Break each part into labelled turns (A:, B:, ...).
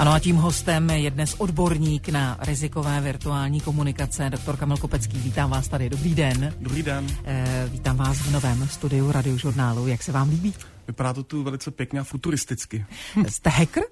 A: Ano a tím hostem je dnes odborník na rizikové virtuální komunikace, doktor Kamil Kopecký. Vítám vás tady, dobrý den.
B: Dobrý den.
A: E, vítám vás v novém studiu radiožurnálu. Jak se vám líbí?
B: Vypadá to tu velice pěkně a futuristicky.
A: Jste hacker?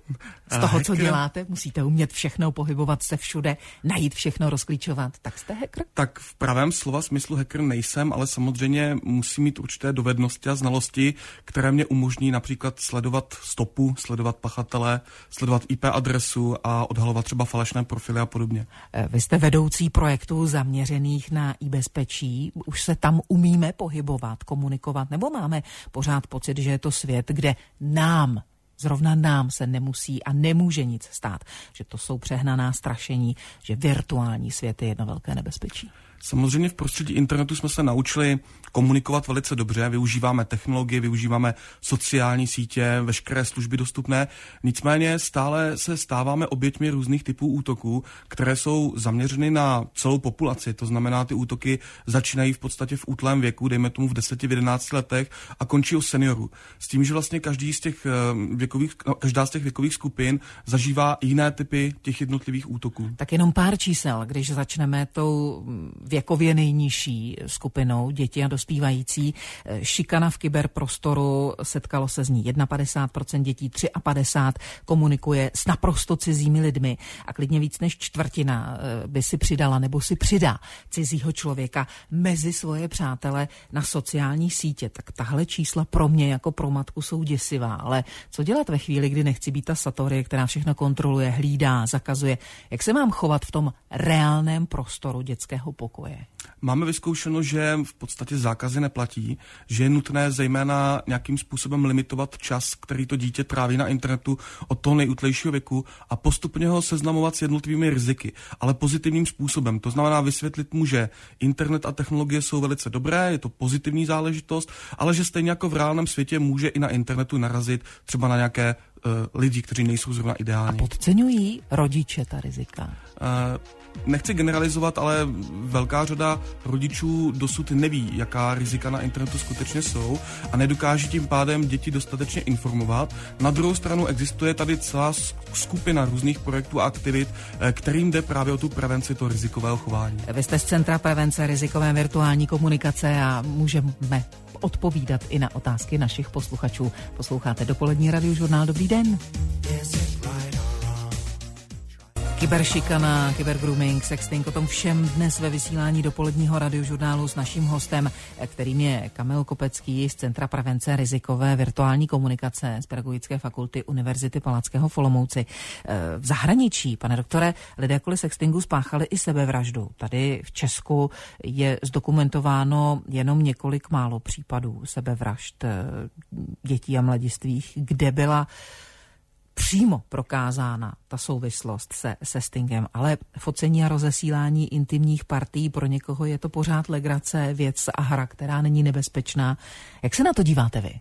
A: Z toho, co děláte, musíte umět všechno pohybovat se všude, najít všechno, rozklíčovat. Tak jste hacker?
B: Tak v pravém slova smyslu hacker nejsem, ale samozřejmě musím mít určité dovednosti a znalosti, které mě umožní například sledovat stopu, sledovat pachatele, sledovat IP adresu a odhalovat třeba falešné profily a podobně.
A: Eh, vy jste vedoucí projektů zaměřených na e-bezpečí. Už se tam umíme pohybovat, komunikovat, nebo máme pořád pocit, že je to to svět, kde nám Zrovna nám se nemusí a nemůže nic stát, že to jsou přehnaná strašení, že virtuální svět je jedno velké nebezpečí.
B: Samozřejmě v prostředí internetu jsme se naučili komunikovat velice dobře, využíváme technologie, využíváme sociální sítě, veškeré služby dostupné, nicméně stále se stáváme oběťmi různých typů útoků, které jsou zaměřeny na celou populaci, to znamená, ty útoky začínají v podstatě v útlém věku, dejme tomu v 10-11 letech a končí u seniorů. S tím, že vlastně každý z těch eh, věkových, no, každá z těch věkových skupin zažívá jiné typy těch jednotlivých útoků.
A: Tak jenom pár čísel, když začneme tou věkově nejnižší skupinou děti a dospívající. Šikana v kyberprostoru, setkalo se z ní 51% dětí, 53 komunikuje s naprosto cizími lidmi a klidně víc než čtvrtina eh, by si přidala nebo si přidá cizího člověka mezi svoje přátele na sociální sítě. Tak tahle čísla pro mě jako pro matku jsou děsivá, ale co dělat ve chvíli, kdy nechci být ta Satory, která všechno kontroluje, hlídá, zakazuje? Jak se mám chovat v tom reálném prostoru dětského pokoje? Pokoje?
B: Máme vyzkoušeno, že v podstatě zákazy neplatí, že je nutné zejména nějakým způsobem limitovat čas, který to dítě tráví na internetu od toho nejútlejšího věku a postupně ho seznamovat s jednotlivými riziky, ale pozitivním způsobem. To znamená vysvětlit mu, že internet a technologie jsou velice dobré, je to pozitivní záležitost, ale že stejně jako v reálném světě může i na internetu narazit třeba na nějaké uh, lidi, kteří nejsou zrovna ideální.
A: A podceňují rodiče ta rizika? Uh,
B: nechci generalizovat, ale velká řada rodičů dosud neví, jaká rizika na internetu skutečně jsou a nedokáže tím pádem děti dostatečně informovat. Na druhou stranu existuje tady celá skupina různých projektů a aktivit, eh, kterým jde právě o tu prevenci toho rizikového chování.
A: Vy jste z Centra prevence rizikové virtuální komunikace a můžeme odpovídat i na otázky našich posluchačů. Posloucháte dopolední radiožurnál. Dobrý den. Yes. Kyberšikana, kybergrooming, sexting, o tom všem dnes ve vysílání dopoledního radiožurnálu s naším hostem, kterým je Kamil Kopecký z Centra prevence rizikové virtuální komunikace z Pedagogické fakulty Univerzity Palackého Folomouci. V zahraničí, pane doktore, lidé kvůli sextingu spáchali i sebevraždu. Tady v Česku je zdokumentováno jenom několik málo případů sebevražd eh, dětí a mladistvých, kde byla přímo prokázána ta souvislost se, se Stingem, ale focení a rozesílání intimních partí pro někoho je to pořád legrace, věc a hra, která není nebezpečná. Jak se na to díváte vy?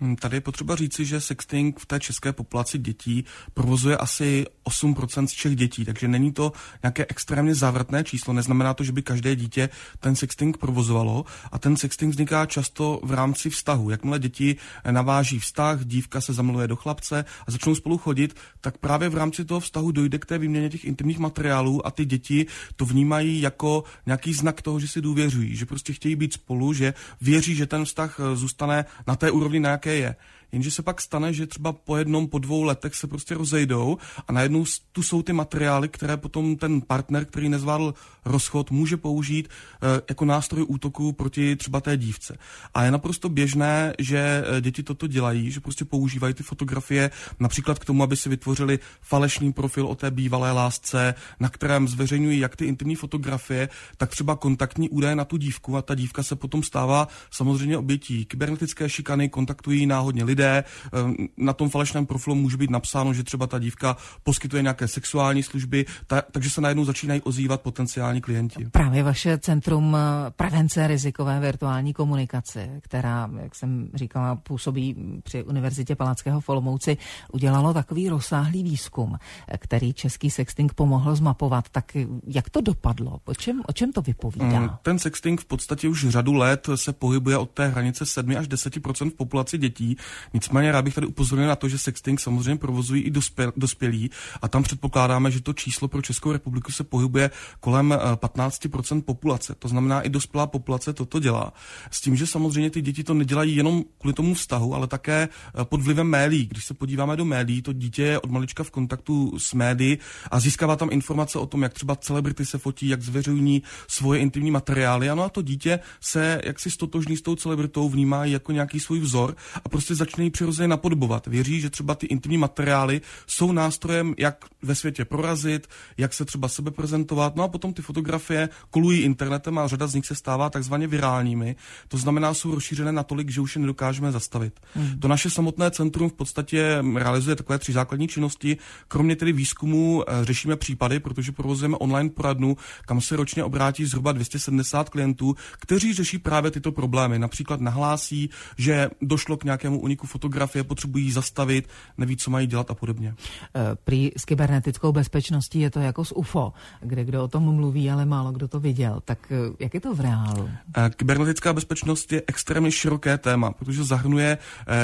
B: Hm, tady je potřeba říci, že sexting v té české populaci dětí provozuje asi 8% z všech dětí, takže není to nějaké extrémně závratné číslo. Neznamená to, že by každé dítě ten sexting provozovalo a ten sexting vzniká často v rámci vztahu. Jakmile děti naváží vztah, dívka se zamiluje do chlapce a začnou spolu chodit, tak právě v rámci toho vztahu dojde k té výměně těch intimních materiálů a ty děti to vnímají jako nějaký znak toho, že si důvěřují, že prostě chtějí být spolu, že věří, že ten vztah zůstane na té úrovni, na jaké je. Jenže se pak stane, že třeba po jednom, po dvou letech se prostě rozejdou a najednou tu jsou ty materiály, které potom ten partner, který nezvládl rozchod, může použít e, jako nástroj útoku proti třeba té dívce. A je naprosto běžné, že eh, děti toto dělají, že prostě používají ty fotografie například k tomu, aby si vytvořili falešný profil o té bývalé lásce, na kterém zveřejňují jak ty intimní fotografie, tak třeba kontaktní údaje na tu dívku a ta dívka se potom stává samozřejmě obětí kybernetické šikany, kontaktují náhodně lidé, lidé. Ehm, na tom falešném profilu může být napsáno, že třeba ta dívka poskytuje nějaké sexuální služby, ta, takže se najednou začínají ozývat potenciální klienti.
A: Právě vaše centrum eh, prevence rizikové virtuální komunikace, která, jak jsem říkala, působí při Univerzitě Palackého Folomouci, udělalo takový rozsáhlý výzkum, eh, který český sexting pomohl zmapovat. Tak jak to dopadlo? O čem, o čem to vypovídá? Mm,
B: ten sexting v podstatě už řadu let se pohybuje od té hranice 7 až 10 v populaci dětí. Nicméně rád bych tady upozornil na to, že sexting samozřejmě provozují i dospěl, dospělí a tam předpokládáme, že to číslo pro Českou republiku se pohybuje kolem 15% populace. To znamená, i dospělá populace toto dělá. S tím, že samozřejmě ty děti to nedělají jenom kvůli tomu vztahu, ale také pod vlivem médií. Když se podíváme do médií, to dítě je od malička v kontaktu s médií a získává tam informace o tom, jak třeba celebrity se fotí, jak zveřejní svoje intimní materiály. Ano a to dítě se jaksi stotožní s tou celebritou, vnímá jako nějaký svůj vzor a prostě začne ji přirozeně napodobovat. Věří, že třeba ty intimní materiály jsou nástrojem, jak ve světě prorazit, jak se třeba sebe prezentovat. No a potom ty fotografie kolují internetem a řada z nich se stává takzvaně virálními. To znamená, jsou rozšířené natolik, že už je nedokážeme zastavit. Hmm. To naše samotné centrum v podstatě realizuje takové tři základní činnosti. Kromě tedy výzkumu eh, řešíme případy, protože provozujeme online poradnu, kam se ročně obrátí zhruba 270 klientů, kteří řeší právě tyto problémy. Například nahlásí, že došlo k nějakému uniku fotografie, potřebují zastavit, neví, co mají dělat a podobně.
A: Eh, prý s kybernetickou bezpečností je to jako s UFO, kde kdo o tom mluví, ale málo kdo to viděl. Tak eh, jak je to v reálu?
B: Kybernetická bezpečnost je extrémně široké téma, protože zahrnuje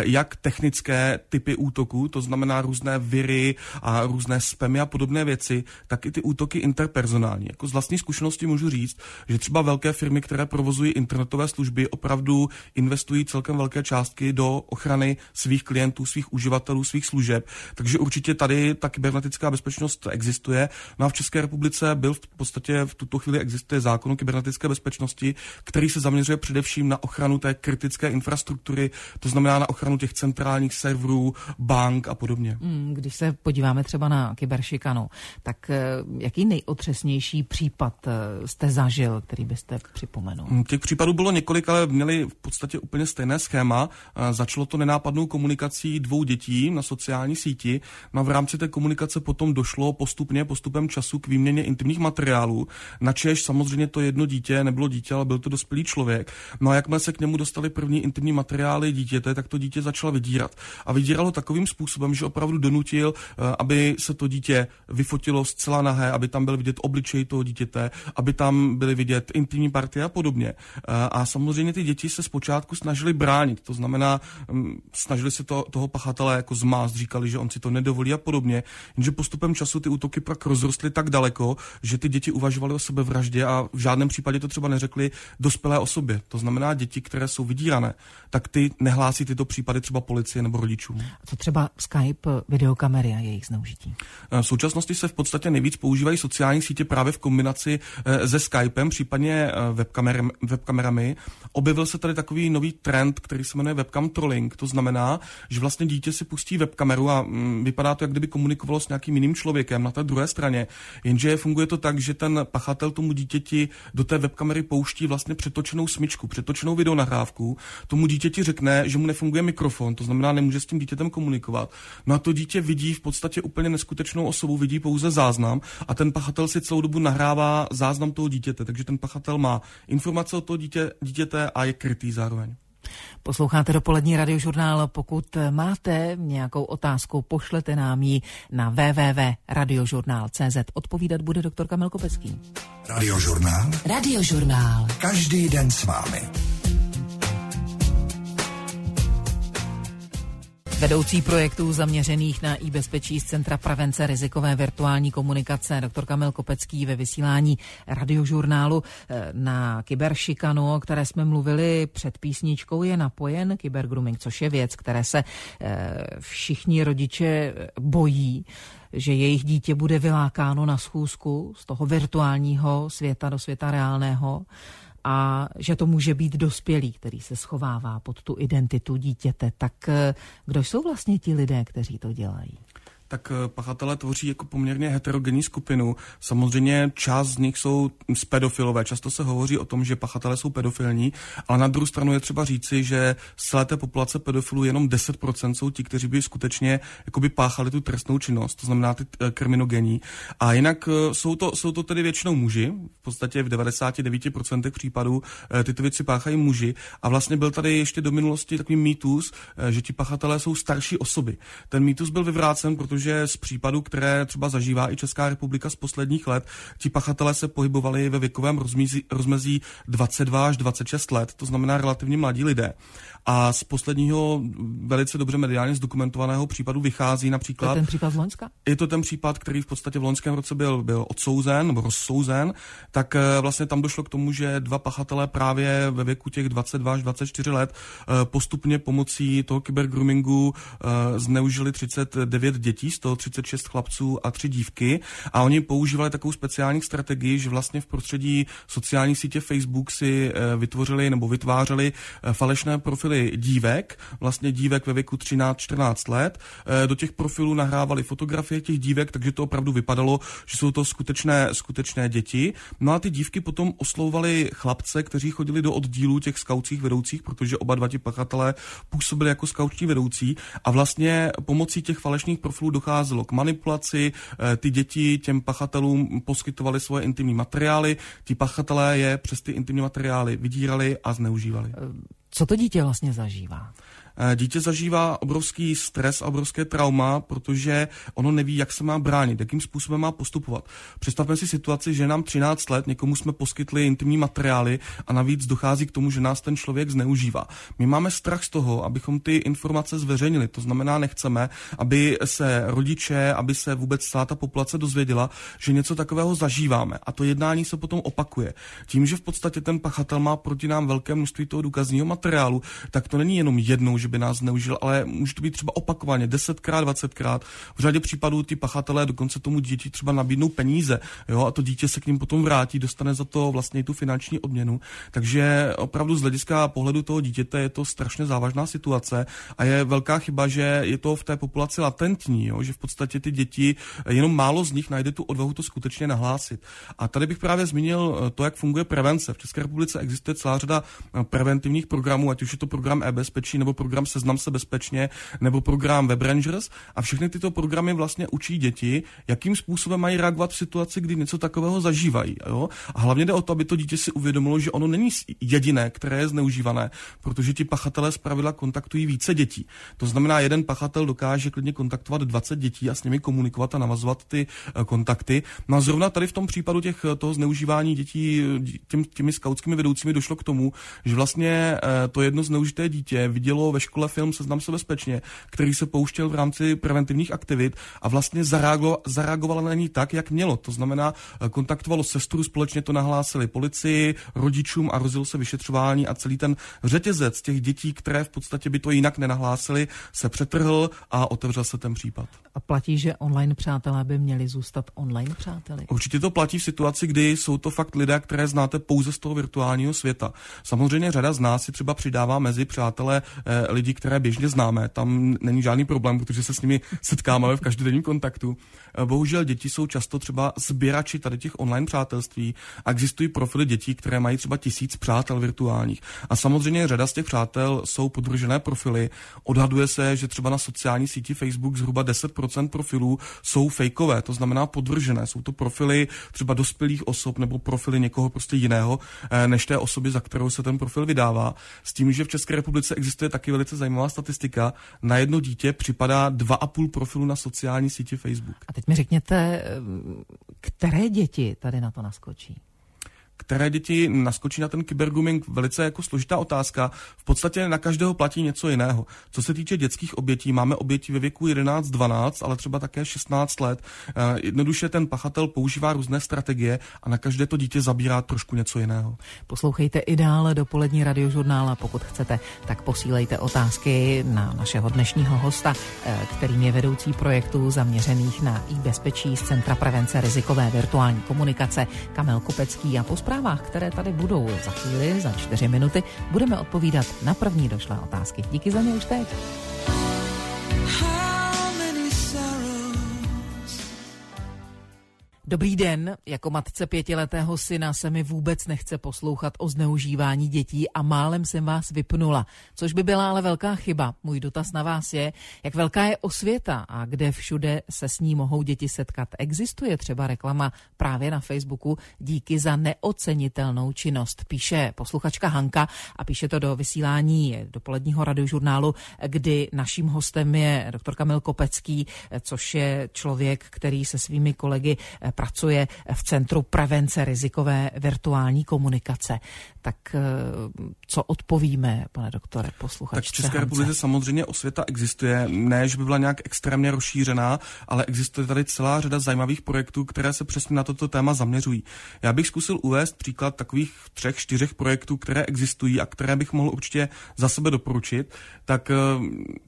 B: jak technické typy útoků, to znamená různé viry a různé spamy a podobné věci, tak i ty útoky interpersonální. Jako z vlastní zkušenosti můžu říct, že třeba velké firmy, které provozují internetové služby, opravdu investují celkem velké částky do ochrany svých klientů, svých uživatelů, svých služeb. Takže určitě tady ta kybernetická bezpečnost existuje. No a v České republice byl v podstatě v tuto chvíli existuje zákon o kybernetické bezpečnosti, který se zaměřuje především na ochranu té kritické infrastruktury, to znamená na ochranu těch centrálních serverů, bank a podobně.
A: Hmm, když se podíváme třeba na kyberšikanu, tak eh, jaký nejotřesnější případ eh, jste zažil, který byste připomenul?
B: Těch případů bylo několik, ale měli v podstatě úplně stejné schéma. Eh, začalo to nenápadnou komunikací dvou dětí na sociální síti. No v rámci té komunikace potom došlo postupně, postupem času k výměně intimních materiálů. Načež samozřejmě to jedno dítě nebylo dítě, ale byl to dospělý člověk. No a jakmile se k němu dostali první intimní materiály dítěte, tak to dítě začalo vydírat. A vydíralo takovým způsobem, že opravdu donutil, eh, aby se to dítě vyfotilo zcela nahé, aby tam byl vidět obličej toho dítěte, aby tam byly vidět intimní partie a podobně. Eh, a samozřejmě ty děti se zpočátku snažili bránit, to znamená, mm, snažili se to, toho pachatele jako zmást, říkali, že on si to nedovolí a podobně, jenže postupem času ty útoky pak rozrostly tak daleko, že ty děti uvažovaly o sebevraždě a v žádném případě to třeba neřekli dospělé osobě. To znamená děti, které jsou vydírané, tak ty nehlásí tyto případy třeba policie nebo rodičům.
A: Co třeba Skype, videokamery a jejich zneužití?
B: Eh, v současnosti se v podstatě nejvíc používají sociální sítě právě v kombinaci eh, se Skypem, případně eh, webkamerami. webkamerami. Objevil se tady takový nový trend, který se jmenuje webcam trolling. To znamená, že vlastně dítě si pustí webkameru a mm, vypadá to, jak kdyby komunikovalo s nějakým jiným člověkem na té druhé straně. Jenže funguje to tak, že ten pachatel tomu dítěti do té webkamery pouští vlastně přetočenou smyčku, přetočenou videonahrávku. Tomu dítěti řekne, že mu nefunguje mikrofon, to znamená, nemůže s tím dítětem komunikovat. No a to dítě vidí v podstatě úplně neskutečnou osobu, vidí pouze záznam a ten pachatel si celou dobu nahrává záznam toho dítěte, takže ten pachatel má informace o toho dítě, dítěte a je krytý zároveň.
A: Posloucháte dopolední radiožurnál. Pokud máte nějakou otázku, pošlete nám ji na www.radiožurnál.cz. Odpovídat bude doktor Kamil Kopecký.
C: Radiožurnál.
A: Radiožurnál.
C: Každý den s vámi.
A: Vedoucí projektů zaměřených na e-bezpečí z Centra prevence rizikové virtuální komunikace dr. Kamil Kopecký ve vysílání radiožurnálu eh, na kyberšikanu, o které jsme mluvili před písničkou, je napojen kybergrooming, což je věc, které se eh, všichni rodiče bojí že jejich dítě bude vylákáno na schůzku z toho virtuálního světa do světa reálného a že to může být dospělý, který se schovává pod tu identitu dítěte. Tak eh, kdo jsou vlastně ti lidé, kteří to dělají?
B: Tak eh, pachatelé tvoří jako poměrně heterogenní skupinu. Samozřejmě část z nich jsou pedofilové. Často se hovoří o tom, že pachatelé jsou pedofilní, ale na druhou stranu je třeba říci, že z celé té populace pedofilů jenom 10% jsou ti, kteří by skutečně jakoby páchali tu trestnou činnost, to znamená ty eh, kriminogení. A jinak eh, jsou to, jsou to tedy většinou muži, v podstatě v 99% případů tyto věci páchají muži. A vlastně byl tady ještě do minulosti takový mýtus, že ti pachatelé jsou starší osoby. Ten mýtus byl vyvrácen, protože protože z případů, které třeba zažívá i Česká republika z posledních let, ti pachatelé se pohybovali ve věkovém rozmezí, rozmezí 22 až 26 let, to znamená relativně mladí lidé. A z posledního velice dobře mediálně zdokumentovaného případu vychází například... To
A: je ten případ z Loňska?
B: Je to ten případ, který v podstatě v loňském roce byl, byl odsouzen nebo rozsouzen, tak eh, vlastně tam došlo k tomu, že dva pachatelé právě ve věku těch 22 až 24 let eh, postupně pomocí toho kybergroomingu eh, zneužili 39 dětí, z toho 36 chlapců a tři dívky a oni používali takovou speciální strategii, že vlastně v prostředí sociální sítě Facebook si vytvořili nebo vytvářeli falešné profily dívek, vlastně dívek ve věku 13-14 let. Eh, do těch profilů nahrávali fotografie těch dívek, takže to opravdu vypadalo, že jsou to skutečné, skutečné děti. No a ty dívky potom oslouvali chlapce, kteří chodili do oddílů těch skautcích vedoucích, protože oba dva ti pachatelé působili jako skautční vedoucí a vlastně pomocí těch falešných profilů docházelo k manipulaci. Eh, ty děti těm pachatelům poskytovali svoje intimní materiály, ti pachatelé je přes ty intimní materiály vydírali a zneužívali.
A: Co to dítě vlastně zažívá?
B: Eh, dítě zažívá obrovský stres a obrovské trauma, protože ono neví, jak se má bránit, jakým způsobem má postupovat. Představme si situaci, že nám 13 let, někomu jsme poskytli intimní materiály a navíc dochází k tomu, že nás ten člověk zneužívá. My máme strach z toho, abychom ty informace zveřejnili. To znamená, nechceme, aby se rodiče, aby se vůbec celá ta populace dozvěděla, že něco takového zažíváme. A to jednání se potom opakuje. Tím, že v podstatě ten pachatel má proti nám velké množství toho důkazního materiálu, tak to není jenom jednou, že by nás zneužil, ale může to být třeba opakovaně, desetkrát, dvacetkrát. V řadě případů ty pachatelé dokonce tomu dítě třeba nabídnou peníze, jo, a to dítě se k ním potom vrátí, dostane za to vlastně tu finanční odměnu. Takže opravdu z hlediska pohledu toho dítěte je to strašně závažná situace a je velká chyba, že je to v té populaci latentní, jo, že v podstatě ty děti, jenom málo z nich najde tu odvahu to skutečně nahlásit. A tady bych právě zmínil to, jak funguje prevence. V České republice existuje celá řada preventivních programů, ať už je to program e-bezpečí nebo program program Seznam se bezpečně nebo program Web Rangers a všechny tyto programy vlastně učí děti, jakým způsobem mají reagovat v situaci, kdy něco takového zažívají. Jo? A hlavně jde o to, aby to dítě si uvědomilo, že ono není jediné, které je zneužívané, protože ti pachatelé zpravidla kontaktují více dětí. To znamená, jeden pachatel dokáže klidně kontaktovat 20 dětí a s nimi komunikovat a navazovat ty eh, kontakty. No a zrovna tady v tom případu těch, eh, toho zneužívání dětí těm, těmi skautskými vedoucími došlo k tomu, že vlastně eh, to jedno zneužité dítě vidělo ve škole film Seznam se bezpečně, který se pouštěl v rámci preventivních aktivit a vlastně zareagovalo, zareagovalo na ní tak, jak mělo. To znamená, eh, kontaktovalo sestru, společně to nahlásili policii, rodičům a rozjel se vyšetřování a celý ten řetězec těch dětí, které v podstatě by to jinak nenahlásili, se přetrhl a otevřel se ten případ.
A: A platí, že online přátelé by měli zůstat online přáteli?
B: Určitě to platí v situaci, kdy jsou to fakt lidé, které znáte pouze z toho virtuálního světa. Samozřejmě řada z nás si třeba přidává mezi přátelé eh, lidi, které běžně známe. Tam není žádný problém, protože se s nimi setkáváme v každodenním kontaktu. Eh, bohužel děti jsou často třeba sběrači tady těch online přátelství existují profily dětí, které mají třeba tisíc přátel virtuálních. A samozřejmě řada z těch přátel jsou podvržené profily. Odhaduje se, že třeba na sociální síti Facebook zhruba 10% profilů jsou fejkové, to znamená podvržené. Jsou to profily třeba dospělých osob nebo profily někoho prostě jiného, eh, než té osoby, za kterou se ten profil vydává. S tím, že v České republice existuje taky velice zajímavá statistika. Na jedno dítě připadá 2,5 profilu na sociální síti Facebook.
A: A teď mi řekněte, které děti tady na to naskočí?
B: Které děti naskočí na ten kybergrooming, velice jako složitá otázka. V podstatě na každého platí něco jiného. Co se týče dětských obětí, máme oběti ve věku 11-12, ale třeba také 16 let. Eh, jednoduše ten pachatel používá různé strategie a na každé to dítě zabírá trošku něco jiného.
A: Poslouchejte i dále dopolední radiožurnála, pokud chcete, tak posílejte otázky na našeho dnešního hosta, eh, kterým je vedoucí projektu zaměřených na e-bezpečí z Centra prevence rizikové virtuální komunikace Kamel Kopecký a po zprávách, které tady budou za chvíli, za čtyři minuty, budeme odpovídat na první došlé otázky. Díky za ně už teď. Dobrý den, jako matce pětiletého syna se mi vůbec nechce poslouchat o zneužívání dětí a málem jsem vás vypnula, což by byla ale velká chyba. Můj dotaz na vás je, jak velká je osvěta a kde všude se s ní mohou děti setkat. Existuje třeba reklama právě na Facebooku díky za neocenitelnou činnost, píše posluchačka Hanka a píše to do vysílání dopoledního radiožurnálu, kdy naším hostem je doktor Kamil Kopecký, což je člověk, který se svými kolegy pracuje v Centru prevence rizikové virtuální komunikace. Tak eh, co odpovíme, pane doktore, posluchačce
B: Tak v České republice samozřejmě osvěta existuje, ne, že by byla nějak extrémně rozšířená, ale existuje tady celá řada zajímavých projektů, které se přesně na toto téma zaměřují. Já bych zkusil uvést příklad takových třech, čtyřech projektů, které existují a které bych mohl určitě za sebe doporučit. Tak eh,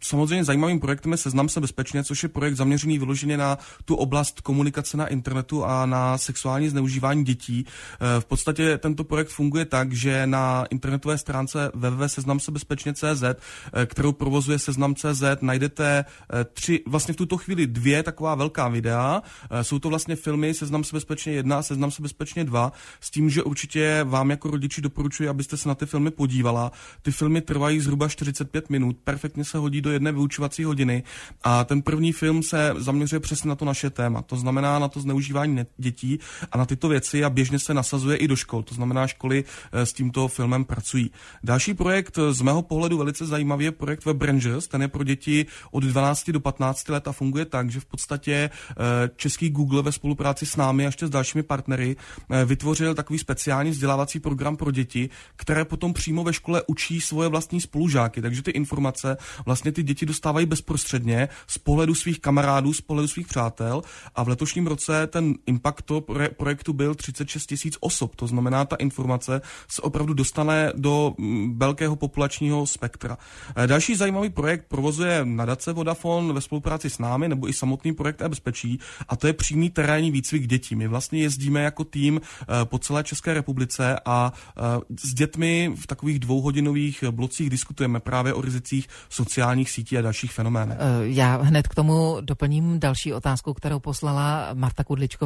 B: samozřejmě zajímavým projektem je Seznam se bezpečně, což je projekt zaměřený vyloženě na tu oblast komunikace na internetu a na sexuální zneužívání dětí. Eh, v podstatě tento projekt funguje tak, že na internetové stránce www.seznamsebezpečně.cz, eh, kterou provozuje Seznam.cz, najdete eh, tři, vlastně v tuto chvíli dvě taková velká videa. Jsou to vlastně filmy Seznam se bezpečně 1 a Seznam se bezpečně 2, s tím, že určitě vám jako rodiči doporučuji, abyste se na ty filmy podívala. Ty filmy trvají zhruba 45 minut, perfektně se hodí do jedné vyučovací hodiny a ten první film se zaměřuje přesně na to naše téma. To znamená na to zneužívání dětí a na tyto věci a běžně se nasazuje i do škol. To znamená, školy eh, s tímto filmem pracují. Další projekt eh, z mého pohledu velice zajímavý je projekt Web Rangers. Ten je pro děti od 12 do 15 let a funguje tak, že v podstatě eh, český Google ve spolupráci s námi a ještě s dalšími partnery vytvořil takový speciální vzdělávací program pro děti, které potom přímo ve škole učí svoje vlastní spolužáky. Takže ty informace vlastně ty děti dostávají bezprostředně z pohledu svých kamarádů, z pohledu svých přátel a v letošním roce ten impact toho projektu byl 36 tisíc osob. To znamená, ta informace se opravdu dostane do mm, velkého populačního spektra. Eh, další zajímavý projekt provozuje nadace Vodafone ve spolupráci s námi, nebo i samotný projekt e-bezpečí, a to je přímý terénní výcvik dětí. My vlastně jezdíme jako tým eh, po celé České republice a eh, s dětmi v takových dvouhodinových blocích diskutujeme právě o rizicích sociálních sítí a dalších fenoménů.
A: Já hned k tomu doplním další otázku, kterou poslala Marta Kudličková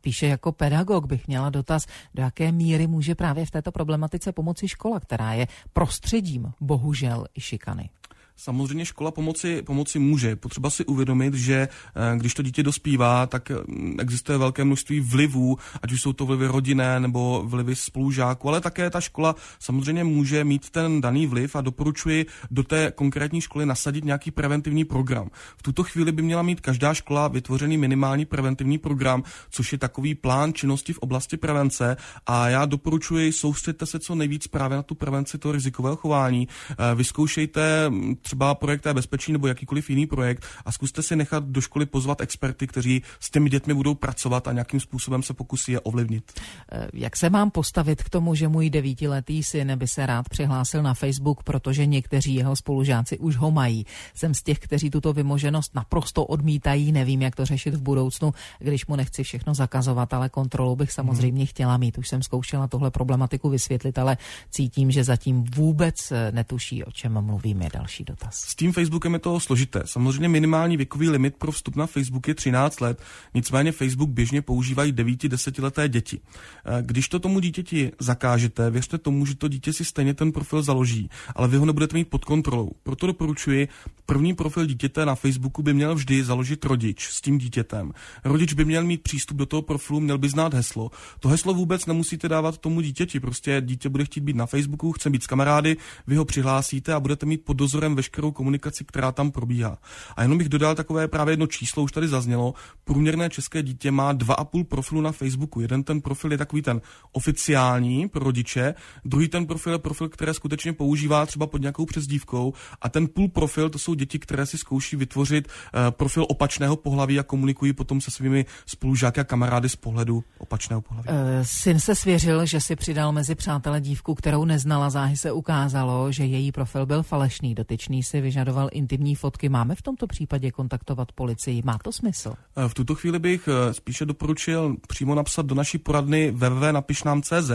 A: píše jako pedagog, bych měla dotaz, do jaké míry může právě v této problematice pomoci škola, která je prostředím, bohužel, i šikany.
B: Samozřejmě škola pomoci, pomoci může. Potřeba si uvědomit, že eh, když to dítě dospívá, tak mm, existuje velké množství vlivů, ať už jsou to vlivy rodinné nebo vlivy spolužáků, ale také ta škola samozřejmě může mít ten daný vliv a doporučuji do té konkrétní školy nasadit nějaký preventivní program. V tuto chvíli by měla mít každá škola vytvořený minimální preventivní program, což je takový plán činnosti v oblasti prevence a já doporučuji soustředte se co nejvíc právě na tu prevenci toho rizikového chování. Eh, vyzkoušejte mm, třeba projekt bezpečí nebo jakýkoliv jiný projekt a zkuste si nechat do školy pozvat experty, kteří s těmi dětmi budou pracovat a nějakým způsobem se pokusí je ovlivnit.
A: Eh, jak se mám postavit k tomu, že můj devítiletý syn by se rád přihlásil na Facebook, protože někteří jeho spolužáci už ho mají? Jsem z těch, kteří tuto vymoženost naprosto odmítají, nevím, jak to řešit v budoucnu, když mu nechci všechno zakazovat, ale kontrolu bych samozřejmě hmm. chtěla mít. Už jsem zkoušela tohle problematiku vysvětlit, ale cítím, že zatím vůbec eh, netuší, o čem mluvíme. Další do dotaz.
B: S tím Facebookem je to složité. Samozřejmě minimální věkový limit pro vstup na Facebook je 13 let, nicméně Facebook běžně používají 9-10 leté děti. Eh, když to tomu dítěti zakážete, věřte tomu, že to dítě si stejně ten profil založí, ale vy ho nebudete mít pod kontrolou. Proto doporučuji, první profil dítěte na Facebooku by měl vždy založit rodič s tím dítětem. Rodič by měl mít přístup do toho profilu, měl by znát heslo. To heslo vůbec nemusíte dávat tomu dítěti, prostě dítě bude chtít být na Facebooku, chce být s kamarády, vy ho přihlásíte a budete mít pod dozorem veškerou komunikaci, která tam probíhá. A jenom bych dodal takové právě jedno číslo, už tady zaznělo. Průměrné české dítě má dva a půl profilu na Facebooku. Jeden ten profil je takový ten oficiální pro rodiče, druhý ten profil je profil, který skutečně používá třeba pod nějakou přezdívkou a ten půl profil to jsou děti, které si zkouší vytvořit uh, profil opačného pohlaví a komunikují potom se svými spolužáky a kamarády z pohledu opačného pohlaví. Uh,
A: syn se svěřil, že si přidal mezi přátele dívku, kterou neznala, záhy se ukázalo, že její profil byl falešný. Dotyčný dotyčný si vyžadoval intimní fotky. Máme v tomto případě kontaktovat policii? Má to smysl?
B: Eh, v tuto chvíli bych eh, spíše doporučil přímo napsat do naší poradny www.napišnám.cz,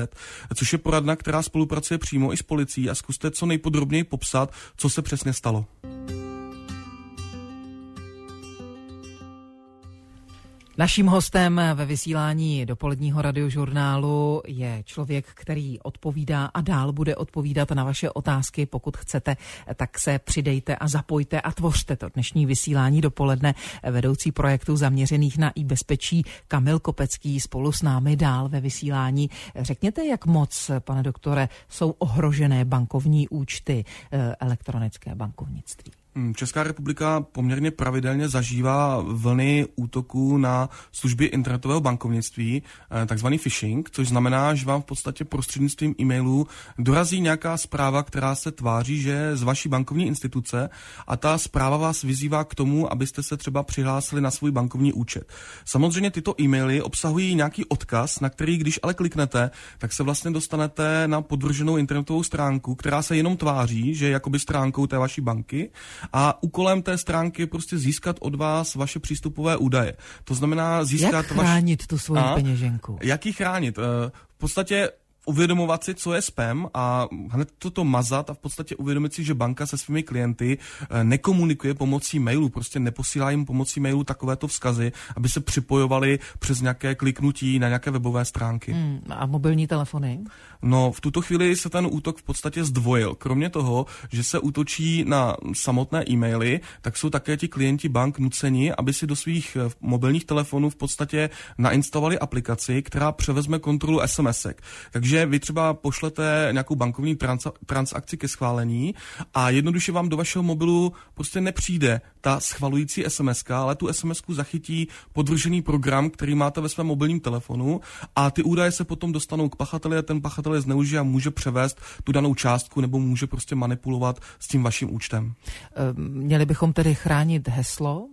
B: což je poradna, která spolupracuje přímo i s policií a zkuste co nejpodrobněji popsat, co se přesně stalo.
A: Naším hostem ve vysílání dopoledního radiožurnálu je člověk, který odpovídá a dál bude odpovídat na vaše otázky. Pokud chcete, tak se přidejte a zapojte a tvořte to dnešní vysílání dopoledne. Vedoucí projektů zaměřených na i bezpečí Kamil Kopecký spolu s námi dál ve vysílání. Řekněte, jak moc, pane doktore, jsou ohrožené bankovní účty, eh, elektronické bankovnictví?
B: Hmm, Česká republika poměrně pravidelně zažívá vlny útoků na služby internetového bankovnictví, eh, takzvaný phishing, což znamená, že vám v podstatě prostřednictvím e-mailů dorazí nějaká zpráva, která se tváří, že je z vaší bankovní instituce a ta zpráva vás vyzývá k tomu, abyste se třeba přihlásili na svůj bankovní účet. Samozřejmě tyto e-maily obsahují nějaký odkaz, na který, když ale kliknete, tak se vlastně dostanete na podvrženou internetovou stránku, která se jenom tváří, že je jakoby stránkou té vaší banky a úkolem té stránky je prostě získat od vás vaše přístupové údaje. To znamená získat... Jak
A: chránit vaš... tu svoji a, peněženku?
B: Jak ji chránit? Eh, v podstatě uvědomovat si, co je spam a hned toto mazat a v podstatě uvědomit si, že banka se svými klienty eh, nekomunikuje pomocí mailu, prostě neposílá jim pomocí mailu takovéto vzkazy, aby se připojovali přes nějaké kliknutí na nějaké webové stránky. Hmm,
A: a mobilní telefony?
B: No, v tuto chvíli se ten útok v podstatě zdvojil. Kromě toho, že se útočí na samotné e-maily, tak jsou také ti klienti bank nuceni, aby si do svých eh, mobilních telefonů v podstatě nainstalovali aplikaci, která převezme kontrolu SMS-ek. Takže vy třeba pošlete nějakou bankovní trans- transakci ke schválení a jednoduše vám do vašeho mobilu prostě nepřijde ta schvalující SMS, ale tu SMS zachytí podvržený program, který máte ve svém mobilním telefonu a ty údaje se potom dostanou k pachateli a ten pachatel je zneužije a může převést tu danou částku nebo může prostě manipulovat s tím vaším účtem.
A: Ehm, měli bychom tedy chránit heslo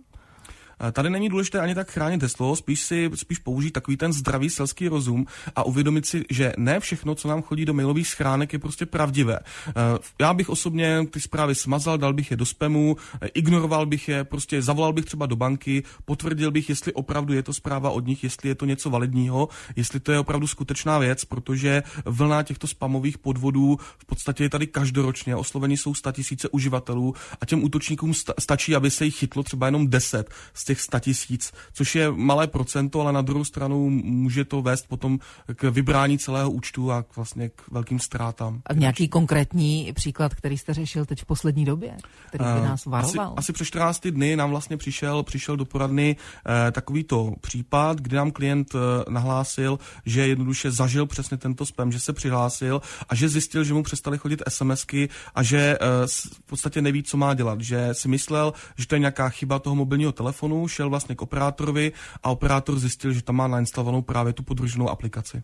B: Tady není důležité ani tak chránit heslo, spíš si spíš použít takový ten zdravý selský rozum a uvědomit si, že ne všechno, co nám chodí do mailových schránek, je prostě pravdivé. Eh, já bych osobně ty zprávy smazal, dal bych je do spamu, eh, ignoroval bych je, prostě zavolal bych třeba do banky, potvrdil bych, jestli opravdu je to zpráva od nich, jestli je to něco validního, jestli to je opravdu skutečná věc, protože vlna těchto spamových podvodů v podstatě je tady každoročně. Osloveni jsou tisíce uživatelů a těm útočníkům stačí, aby se jich chytlo třeba jenom 10 z těch 100 tisíc, což je malé procento, ale na druhou stranu může to vést potom k vybrání celého účtu a k vlastně k velkým ztrátám.
A: A nějaký konkrétní příklad, který jste řešil teď v poslední době, který by nás varoval?
B: Asi, asi před 14 dny nám vlastně přišel, přišel do poradny eh, takovýto případ, kdy nám klient eh, nahlásil, že jednoduše zažil přesně tento spam, že se přihlásil a že zjistil, že mu přestali chodit SMSky a že eh, v podstatě neví, co má dělat, že si myslel, že to je nějaká chyba toho mobilního telefonu, šel vlastně k operátorovi a operátor zjistil, že tam má nainstalovanou právě tu podruženou aplikaci.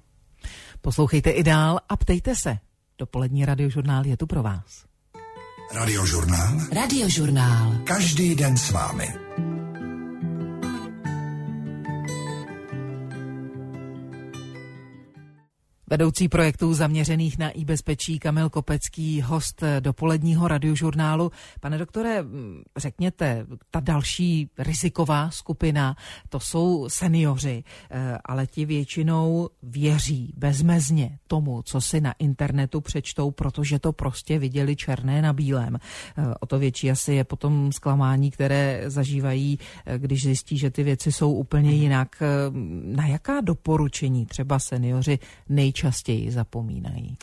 A: Poslouchejte i dál a ptejte se. Dopolední radiožurnál je tu pro vás.
C: Radiožurnál?
A: Radiožurnál.
C: Každý den s vámi.
A: Vedoucí projektů zaměřených na e-bezpečí Kamil Kopecký, host dopoledního radiožurnálu. Pane doktore, řekněte, ta další riziková skupina, to jsou seniori, eh, ale ti většinou věří bezmezně tomu, co si na internetu přečtou, protože to prostě viděli černé na bílém. Eh, o to větší asi je potom zklamání, které zažívají, eh, když zjistí, že ty věci jsou úplně jinak. Na jaká doporučení třeba seniori nejčastěji nejčastěji zapomínají?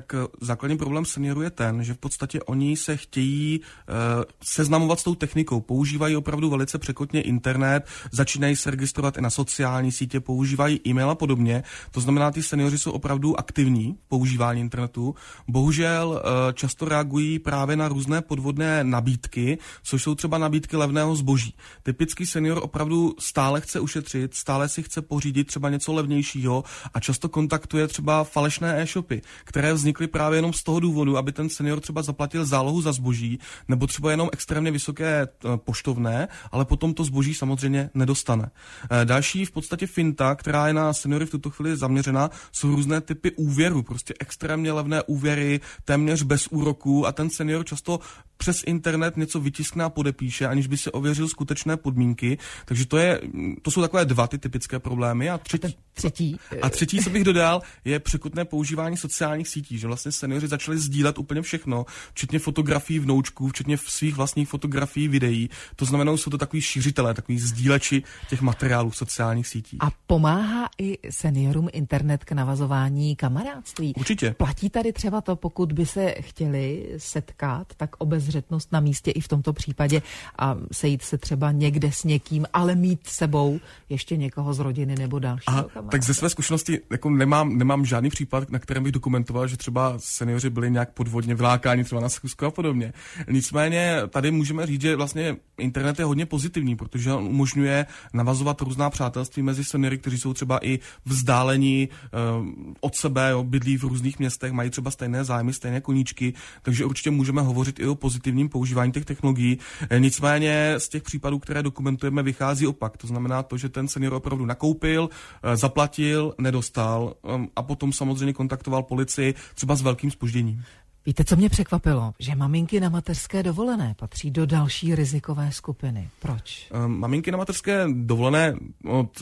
B: Tak eh, základní problém seniorů je ten, že v podstatě oni se chtějí uh, seznamovat s tou technikou, používají opravdu velice překotně internet, začínají se registrovat i na sociální sítě, používají e-mail a podobně. To znamená, ty seniori jsou opravdu aktivní v používání internetu. Bohužel uh, často reagují právě na různé podvodné nabídky, což jsou třeba nabídky levného zboží. Typický senior opravdu stále chce ušetřit, stále si chce pořídit třeba něco levnějšího a často kontaktuje třeba falešné e-shopy, které vznikly právě jenom z toho důvodu, aby ten senior třeba zaplatil zálohu za zboží, nebo třeba jenom extrémně vysoké eh, poštovné, ale potom to zboží samozřejmě nedostane. Eh, další v podstatě finta, která je na seniory v tuto chvíli zaměřena, jsou různé typy úvěru, prostě extrémně levné úvěry, téměř bez úroků a ten senior často přes internet něco vytiskne a podepíše, aniž by si ověřil skutečné podmínky. Takže to, je, to jsou takové dva ty typické problémy. A třetí,
A: a třetí,
B: a třetí co bych dodal, je překutné používání sociálních sítí sítí, že vlastně seniori začali sdílet úplně všechno, včetně fotografií vnoučků, včetně svých vlastních fotografií, videí. To znamená, jsou to takový šířitelé, takový sdíleči těch materiálů sociálních sítích.
A: A pomáhá i seniorům internet k navazování kamarádství?
B: Určitě.
A: Platí tady třeba to, pokud by se chtěli setkat, tak obezřetnost na místě i v tomto případě a sejít se třeba někde s někým, ale mít sebou ještě někoho z rodiny nebo dalšího kamaráda.
B: Tak ze své zkušenosti jako nemám, nemám žádný případ, na kterém bych dokumentoval, že třeba seniori byli nějak podvodně vylákáni třeba na schůzku a podobně. Nicméně tady můžeme říct, že vlastně internet je hodně pozitivní, protože on umožňuje navazovat různá přátelství mezi seniory, kteří jsou třeba i vzdálení uh, od sebe, jo, bydlí v různých městech, mají třeba stejné zájmy, stejné koníčky, takže určitě můžeme hovořit i o pozitivním používání těch technologií. E, nicméně z těch případů, které dokumentujeme, vychází opak. To znamená to, že ten senior opravdu nakoupil, e, zaplatil, nedostal a potom samozřejmě kontaktoval policii třeba s velkým spožděním.
A: Víte, co mě překvapilo? Že maminky na mateřské dovolené patří do další rizikové skupiny. Proč?
B: Um, maminky na mateřské dovolené,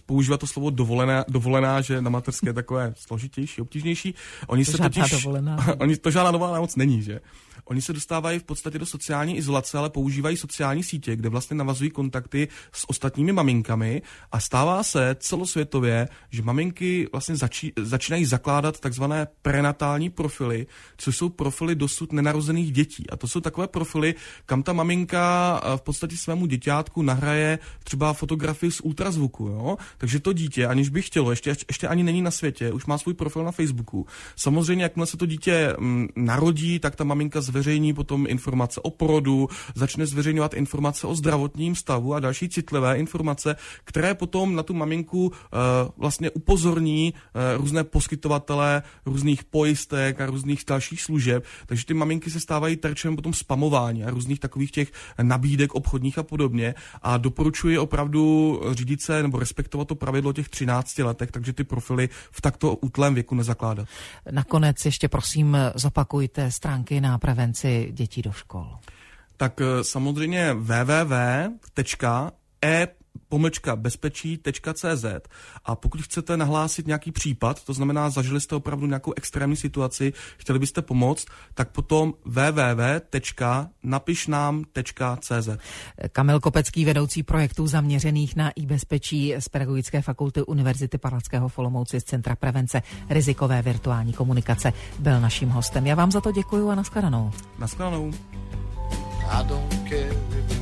B: používat to slovo dovolená, dovolená, že na mateřské je takové složitější, obtížnější.
A: Oni to se totiž, dovolená.
B: oni, to žádná dovolená moc není, že? Oni se dostávají v podstatě do sociální izolace, ale používají sociální sítě, kde vlastně navazují kontakty s ostatními maminkami a stává se celosvětově, že maminky vlastně začí, začínají zakládat takzvané prenatální profily, což jsou profily dosud nenarozených dětí. A to jsou takové profily, kam ta maminka v podstatě svému děťátku nahraje třeba fotografii z ultrazvuku. Jo? Takže to dítě, aniž by chtělo, ještě, ještě ani není na světě, už má svůj profil na Facebooku. Samozřejmě, jakmile se to dítě mm, narodí, tak ta maminka zveřejní potom informace o porodu, začne zveřejňovat informace o zdravotním stavu a další citlivé informace, které potom na tu maminku uh, vlastně upozorní uh, různé poskytovatele různých pojistek a různých dalších služeb. Takže ty maminky se stávají terčem potom spamování a různých takových těch nabídek obchodních a podobně. A doporučuji opravdu řídit se nebo respektovat to pravidlo těch 13 letech, takže ty profily v takto útlém věku nezakládat.
A: Nakonec ještě prosím zopakujte stránky na prevenci dětí do škol?
B: Tak eh, samozřejmě www.e pomlčka bezpečí.cz a pokud chcete nahlásit nějaký případ, to znamená zažili jste opravdu nějakou extrémní situaci, chtěli byste pomoct, tak potom www.napišnám.cz
A: Kamil Kopecký, vedoucí projektů zaměřených na e-bezpečí z Pedagogické fakulty Univerzity Parlackého Folomouci z Centra prevence rizikové virtuální komunikace, byl naším hostem. Já vám za to děkuji a nashledanou.
B: Nashledanou. I don't care